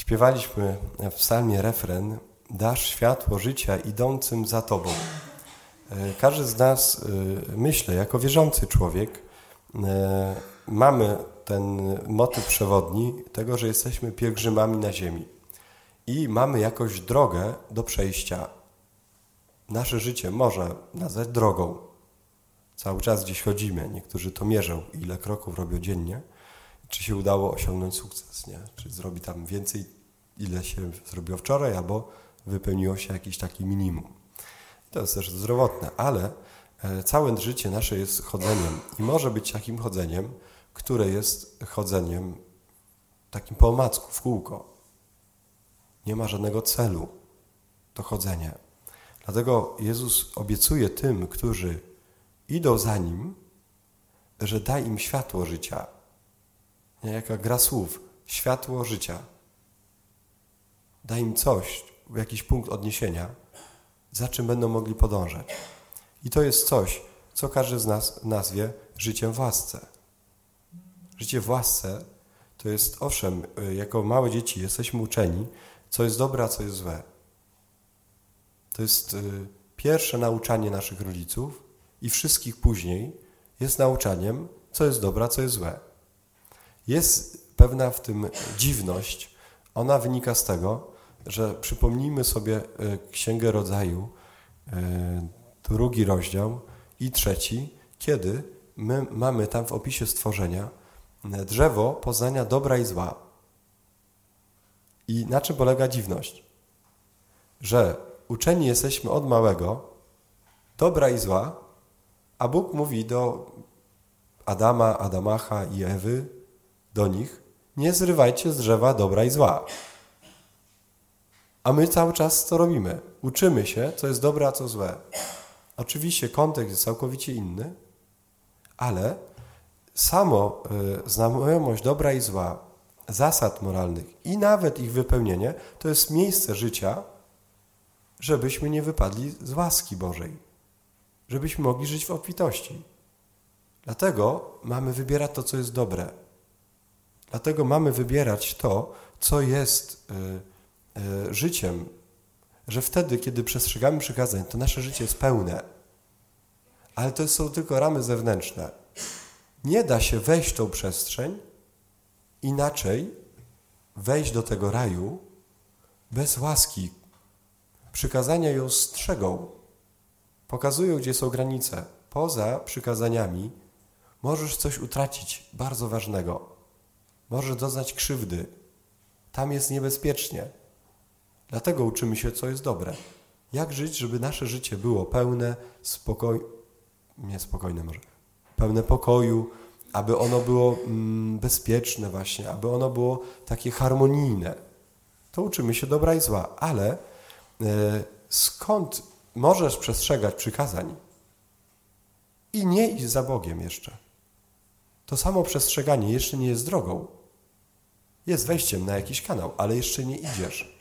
Śpiewaliśmy w psalmie refren Dasz światło życia idącym za Tobą. E, każdy z nas, e, myślę, jako wierzący człowiek, e, mamy ten motyw przewodni tego, że jesteśmy pielgrzymami na ziemi i mamy jakąś drogę do przejścia. Nasze życie można nazwać drogą. Cały czas gdzieś chodzimy, niektórzy to mierzą, ile kroków robią dziennie, czy się udało osiągnąć sukces, nie? czy zrobi tam więcej, ile się zrobiło wczoraj, albo wypełniło się jakiś taki minimum. To jest też zdrowotne, ale e, całe życie nasze jest chodzeniem i może być takim chodzeniem, które jest chodzeniem takim po omacku, w kółko. Nie ma żadnego celu to chodzenie. Dlatego Jezus obiecuje tym, którzy idą za Nim, że da im światło życia. Nie, jaka gra słów. Światło życia. Da im coś, jakiś punkt odniesienia, za czym będą mogli podążać. I to jest coś, co każdy z nas nazwie życiem w łasce. Życie w łasce to jest, owszem, y, jako małe dzieci jesteśmy uczeni, co jest dobre, a co jest złe. To jest y, pierwsze nauczanie naszych rodziców i wszystkich później jest nauczaniem, co jest dobre, a co jest złe. Jest pewna w tym dziwność. Ona wynika z tego, że przypomnijmy sobie y, Księgę Rodzaju, drugi rozdział i trzeci, kiedy my mamy tam w opisie stworzenia drzewo poznania dobra i zła. I na czym polega dziwność? Że uczeni jesteśmy od małego dobra i zła, a Bóg mówi do Adama, Adamacha i Ewy, do nich, nie zrywajcie z drzewa dobra i zła. A my cały czas to robimy. Uczymy się, co jest dobre, a co złe. Oczywiście kontekst jest całkowicie inny, ale samo y, znajomość dobra i zła, zasad moralnych i nawet ich wypełnienie to jest miejsce życia, żebyśmy nie wypadli z łaski Bożej, żebyśmy mogli żyć w obfitości. Dlatego mamy wybierać to, co jest dobre. Dlatego mamy wybierać to, co jest y, y, życiem, że wtedy, kiedy przestrzegamy przykazań, to nasze życie jest pełne. Ale to są tylko ramy zewnętrzne. Nie da się wejść w tą przestrzeń inaczej, wejść do tego raju bez łaski. Przykazania ją strzegą, pokazują, gdzie są granice. Poza przykazaniami możesz coś utracić bardzo ważnego. Możesz doznać krzywdy. Tam jest niebezpiecznie. Dlatego uczymy się, co jest dobre. Jak żyć, żeby nasze życie było pełne, spokojne, niespokojne może, pełne pokoju, aby ono było mm, bezpieczne właśnie, aby ono było takie harmonijne. To uczymy się dobra i zła, ale e, skąd możesz przestrzegać przykazań i nie iść za Bogiem jeszcze? To samo przestrzeganie jeszcze nie jest drogą. Jest wejściem na jakiś kanał, ale jeszcze nie idziesz.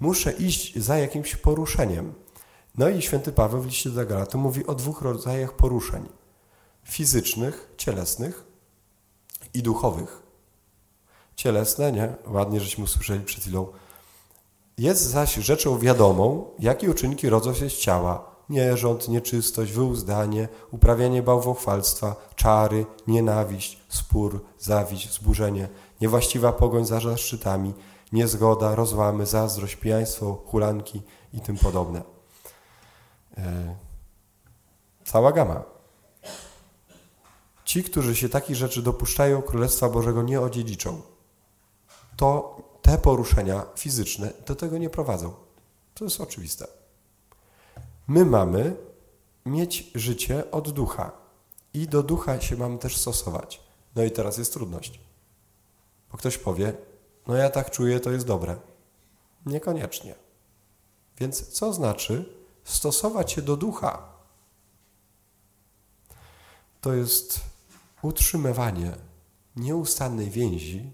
Muszę iść za jakimś poruszeniem. No i święty Paweł w liście do Galatu mówi o dwóch rodzajach poruszeń fizycznych, cielesnych i duchowych. Cielesne, nie? Ładnie żeśmy usłyszeli przed chwilą. Jest zaś rzeczą wiadomą, jakie uczynki rodzą się z ciała. Nierząd, nieczystość, wyuzdanie, uprawianie bałwochwalstwa, czary, nienawiść, spór, zawiść, wzburzenie, niewłaściwa pogoń za zaszczytami, niezgoda, rozłamy, zazdrość, pijaństwo, hulanki i tym podobne. E, cała gama. Ci, którzy się takich rzeczy dopuszczają, Królestwa Bożego nie odziedziczą. To te poruszenia fizyczne do tego nie prowadzą. To jest oczywiste. My mamy mieć życie od ducha i do ducha się mamy też stosować. No i teraz jest trudność. Bo ktoś powie, no ja tak czuję, to jest dobre. Niekoniecznie. Więc co znaczy stosować się do ducha? To jest utrzymywanie nieustannej więzi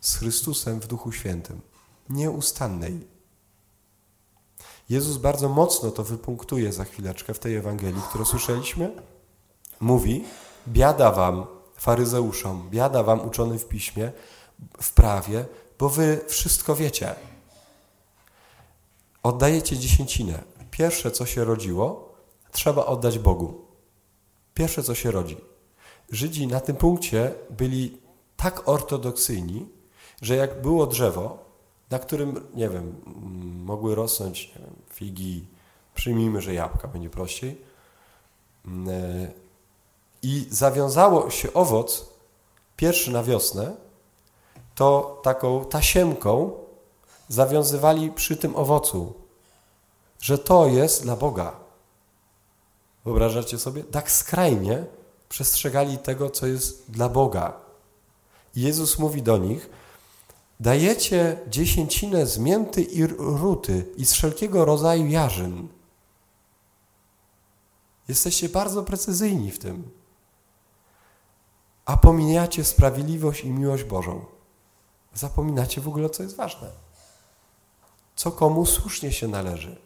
z Chrystusem w Duchu Świętym. Nieustannej. Jezus bardzo mocno to wypunktuje za chwileczkę w tej Ewangelii, którą słyszeliśmy. Mówi, biada wam, faryzeuszom, biada wam uczonym w piśmie, w prawie, bo wy wszystko wiecie. Oddajecie dziesięcinę. Pierwsze, co się rodziło, trzeba oddać Bogu. Pierwsze, co się rodzi. Żydzi na tym punkcie byli tak ortodoksyjni, że jak było drzewo, na którym, nie wiem, mogły rosnąć nie wiem, figi, przyjmijmy, że jabłka będzie prościej, i zawiązało się owoc pierwszy na wiosnę, to taką tasiemką zawiązywali przy tym owocu, że to jest dla Boga. Wyobrażacie sobie? Tak skrajnie przestrzegali tego, co jest dla Boga. I Jezus mówi do nich, dajecie dziesięcinę z mięty i ruty i z wszelkiego rodzaju jarzyn. Jesteście bardzo precyzyjni w tym. A pominacie sprawiedliwość i miłość Bożą. Zapominacie w ogóle, co jest ważne. Co komu słusznie się należy.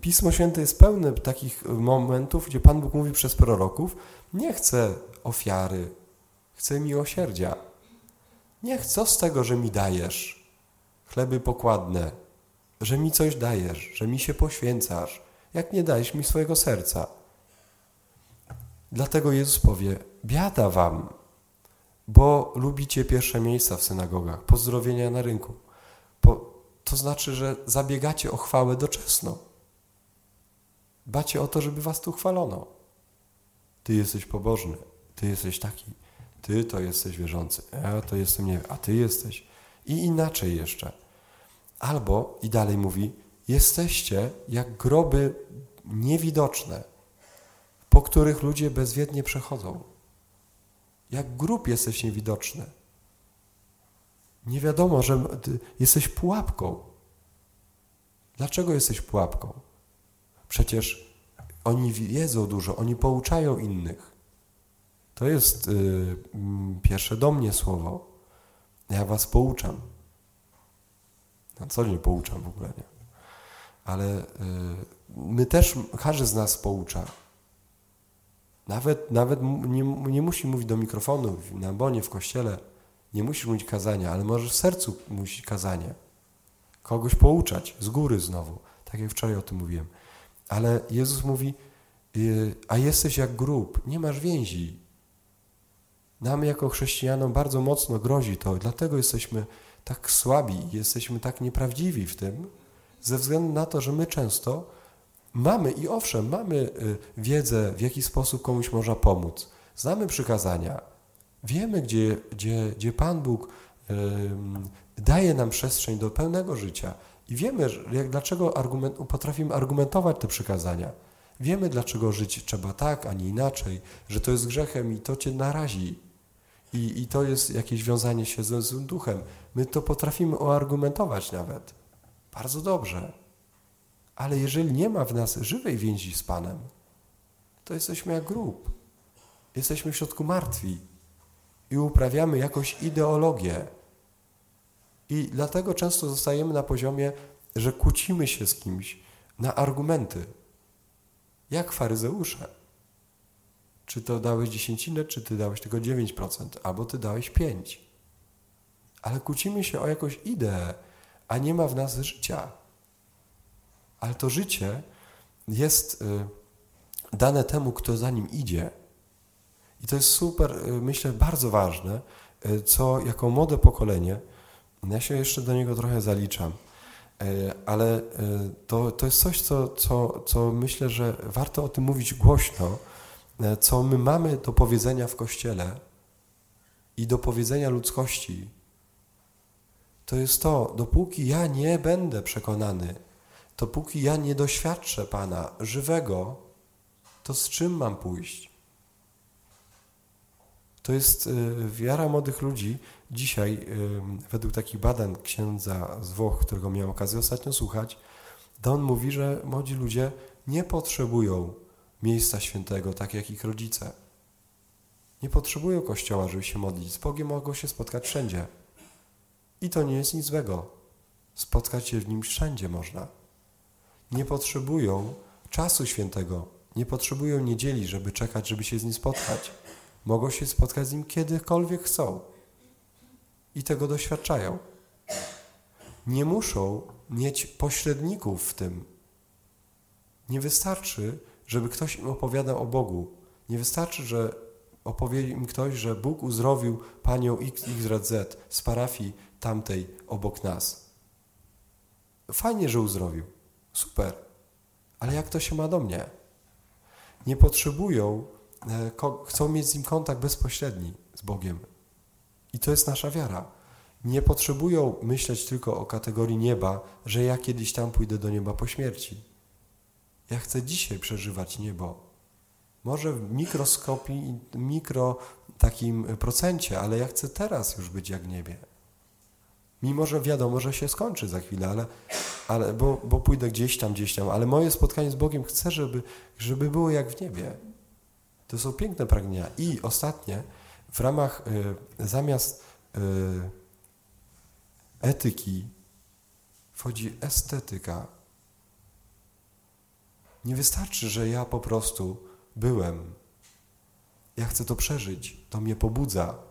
Pismo Święte jest pełne takich momentów, gdzie Pan Bóg mówi przez proroków: Nie chcę ofiary, chcę miłosierdzia. Nie chcę z tego, że mi dajesz chleby pokładne, że mi coś dajesz, że mi się poświęcasz, jak nie dajesz mi swojego serca. Dlatego Jezus powie: Biada wam, bo lubicie pierwsze miejsca w synagogach, pozdrowienia na rynku. to znaczy, że zabiegacie o chwałę doczesną. Bacie o to, żeby was tu chwalono. Ty jesteś pobożny, ty jesteś taki, ty to jesteś wierzący, ja to jestem nie, a ty jesteś. I inaczej jeszcze. Albo, i dalej mówi, jesteście jak groby niewidoczne, po których ludzie bezwiednie przechodzą. Jak grób jesteś niewidoczny. Nie wiadomo, że jesteś pułapką. Dlaczego jesteś pułapką? Przecież oni wiedzą dużo, oni pouczają innych. To jest y, pierwsze do mnie słowo. Ja was pouczam. Na co nie pouczam w ogóle, nie? Ale y, my też, każdy z nas poucza. Nawet, nawet nie, nie musi mówić do mikrofonu na bonie, w kościele. Nie musisz mówić kazania, ale możesz w sercu mówić kazanie. Kogoś pouczać z góry znowu. Tak jak wczoraj o tym mówiłem. Ale Jezus mówi, y, a jesteś jak grób, nie masz więzi. Nam jako chrześcijanom bardzo mocno grozi to, dlatego jesteśmy tak słabi, jesteśmy tak nieprawdziwi w tym, ze względu na to, że my często mamy i owszem, mamy y, wiedzę, w jaki sposób komuś można pomóc. Znamy przykazania, wiemy, gdzie, gdzie, gdzie Pan Bóg daje nam przestrzeń do pełnego życia. I wiemy, jak, dlaczego argument, potrafimy argumentować te przykazania. Wiemy, dlaczego żyć trzeba tak, a nie inaczej, że to jest grzechem i to cię narazi. I, i to jest jakieś wiązanie się ze złym duchem. My to potrafimy oargumentować nawet. Bardzo dobrze. Ale jeżeli nie ma w nas żywej więzi z Panem, to jesteśmy jak grób. Jesteśmy w środku martwi i uprawiamy jakąś ideologię, i dlatego często zostajemy na poziomie, że kłócimy się z kimś na argumenty. Jak faryzeusze. Czy to dałeś dziesięcinę, czy ty dałeś tylko 9%, albo ty dałeś 5%. Ale kłócimy się o jakąś ideę, a nie ma w nas życia. Ale to życie jest y, dane temu, kto za nim idzie. I to jest super, y, myślę, bardzo ważne, y, co jako młode pokolenie ja się jeszcze do niego trochę zaliczam, ale to, to jest coś, co, co, co myślę, że warto o tym mówić głośno, co my mamy do powiedzenia w Kościele i do powiedzenia ludzkości. To jest to, dopóki ja nie będę przekonany, dopóki ja nie doświadczę Pana żywego, to z czym mam pójść? To jest wiara młodych ludzi, Dzisiaj, według takich badań księdza z Włoch, którego miałem okazję ostatnio słuchać, Don mówi, że młodzi ludzie nie potrzebują miejsca świętego, tak jak ich rodzice. Nie potrzebują kościoła, żeby się modlić. Z Bogiem mogą się spotkać wszędzie. I to nie jest nic złego. Spotkać się w nim wszędzie można. Nie potrzebują czasu świętego. Nie potrzebują niedzieli, żeby czekać, żeby się z nim spotkać. Mogą się spotkać z nim kiedykolwiek chcą. i tego doświadczają. Nie muszą mieć pośredników w tym. Nie wystarczy, żeby ktoś im opowiadał o Bogu. Nie wystarczy, że opowie im ktoś, że Bóg uzdrowił panią XYZ z parafii tamtej obok nas. Fajnie, że uzdrowił. Super. Ale jak to się ma do mnie? Nie potrzebują, e, chcą mieć z nim kontakt bezpośredni z Bogiem. I to jest nasza wiara. Nie potrzebują myśleć tylko o kategorii nieba, że ja kiedyś tam pójdę do nieba po śmierci. Ja chcę dzisiaj przeżywać niebo. Może w mikroskopii, mikro takim procencie, ale ja chcę teraz już być jak niebie. Mimo, że wiadomo, że się skończy za chwilę, ale, ale bo, bo pójdę gdzieś tam, gdzieś tam, ale moje spotkanie z Bogiem chcę, żeby, żeby było jak w niebie. To są piękne pragnienia. I ostatnie, w ramach y, zamiast y, etyki wchodzi estetyka. Nie wystarczy, że ja po prostu byłem. Ja chcę to przeżyć, to mnie pobudza.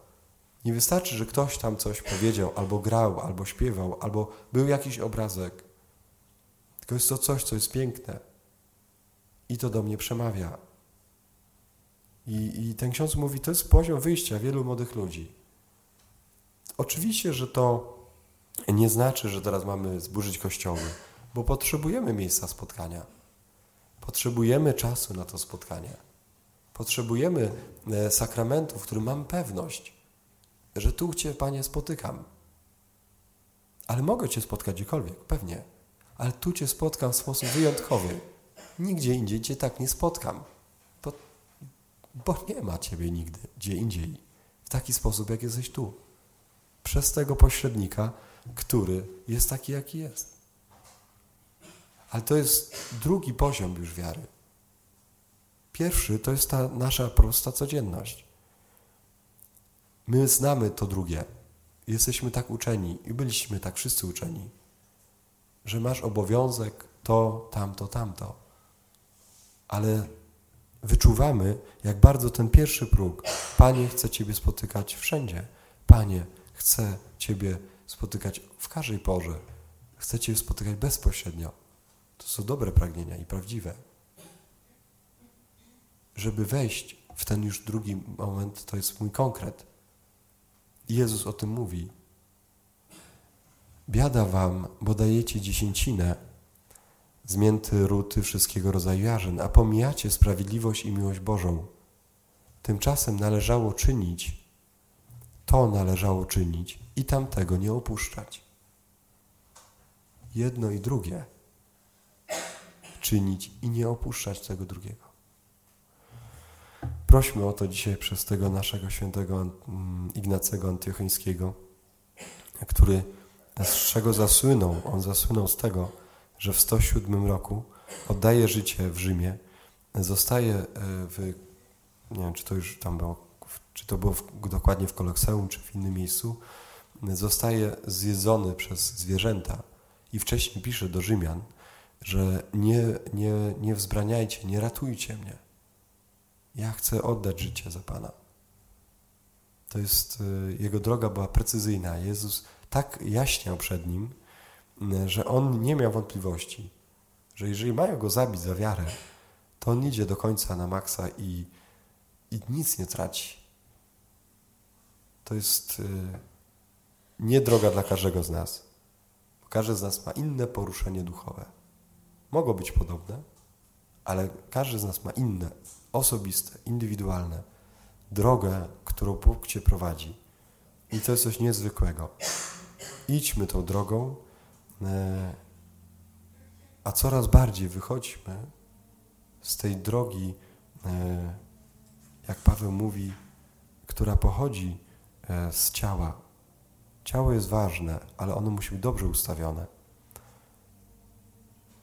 Nie wystarczy, że ktoś tam coś powiedział, albo grał, albo śpiewał, albo był jakiś obrazek. Tylko jest to coś, co jest piękne. I to do mnie przemawia. I, I ten ksiądz mówi, to jest poziom wyjścia wielu młodych ludzi. Oczywiście, że to nie znaczy, że teraz mamy zburzyć kościoły, bo potrzebujemy miejsca spotkania. Potrzebujemy czasu na to spotkanie. Potrzebujemy e, sakramentu, w którym mam pewność, że tu Cię, Panie, spotykam. Ale mogę Cię spotkać gdziekolwiek, pewnie. Ale tu Cię spotkam w sposób wyjątkowy. Nigdzie indziej Cię tak nie spotkam. Bo, bo nie ma Ciebie nigdy, gdzie indziej. W taki sposób, jak jesteś tu. Przez tego pośrednika, który jest taki, jaki jest. Ale to jest drugi poziom już wiary. Pierwszy to jest ta nasza prosta codzienność. My znamy to drugie. Jesteśmy tak uczeni i byliśmy tak wszyscy uczeni, że masz obowiązek to, tamto, tamto. Ale wyczuwamy, jak bardzo ten pierwszy próg. Panie, chcę Ciebie spotykać wszędzie. Panie, chcę Ciebie spotykać w każdej porze. Chcę Cię spotykać bezpośrednio. To są dobre pragnienia i prawdziwe. Żeby wejść w ten już drugi moment, to jest mój konkret. Jezus o tym mówi. Biada wam, bo dajecie dziesięcinę, zmięty ruty wszystkiego rodzaju jarzyn, a pomijacie sprawiedliwość i miłość Bożą. Tymczasem należało czynić, to należało czynić i tamtego nie opuszczać. Jedno i drugie czynić i nie opuszczać tego drugiego. Prośmy o to dzisiaj przez tego naszego świętego mm, Ignacego Antiocheńskiego, który z czego zasłynął? On zasłynął z tego, że w 107 roku oddaje życie w Rzymie, zostaje e, w, nie wiem, czy to już tam było, czy to było w, dokładnie w Kolokseum, czy w innym miejscu, zostaje zjedzony przez zwierzęta i wcześniej pisze do Rzymian, że nie, nie, nie wzbraniajcie, nie ratujcie mnie. Ja chcę oddać życie za Pana. To jest, y, jego droga była precyzyjna. Jezus tak jaśniał przed nim, y, że on nie miał wątpliwości, że jeżeli mają go zabić za wiarę, to on idzie do końca na maksa i, i nic nie traci. To jest y, nie droga dla każdego z nas. Każdy z nas ma inne poruszenie duchowe. Mogą być podobne, ale każdy z nas ma inne, osobiste, indywidualne drogę, którą Bóg Cię prowadzi. I to jest coś niezwykłego. Idźmy tą drogą, e, a coraz bardziej wychodźmy z tej drogi, e, jak Paweł mówi, która pochodzi e, z ciała. Ciało jest ważne, ale ono musi być dobrze ustawione.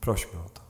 Prośmy o to.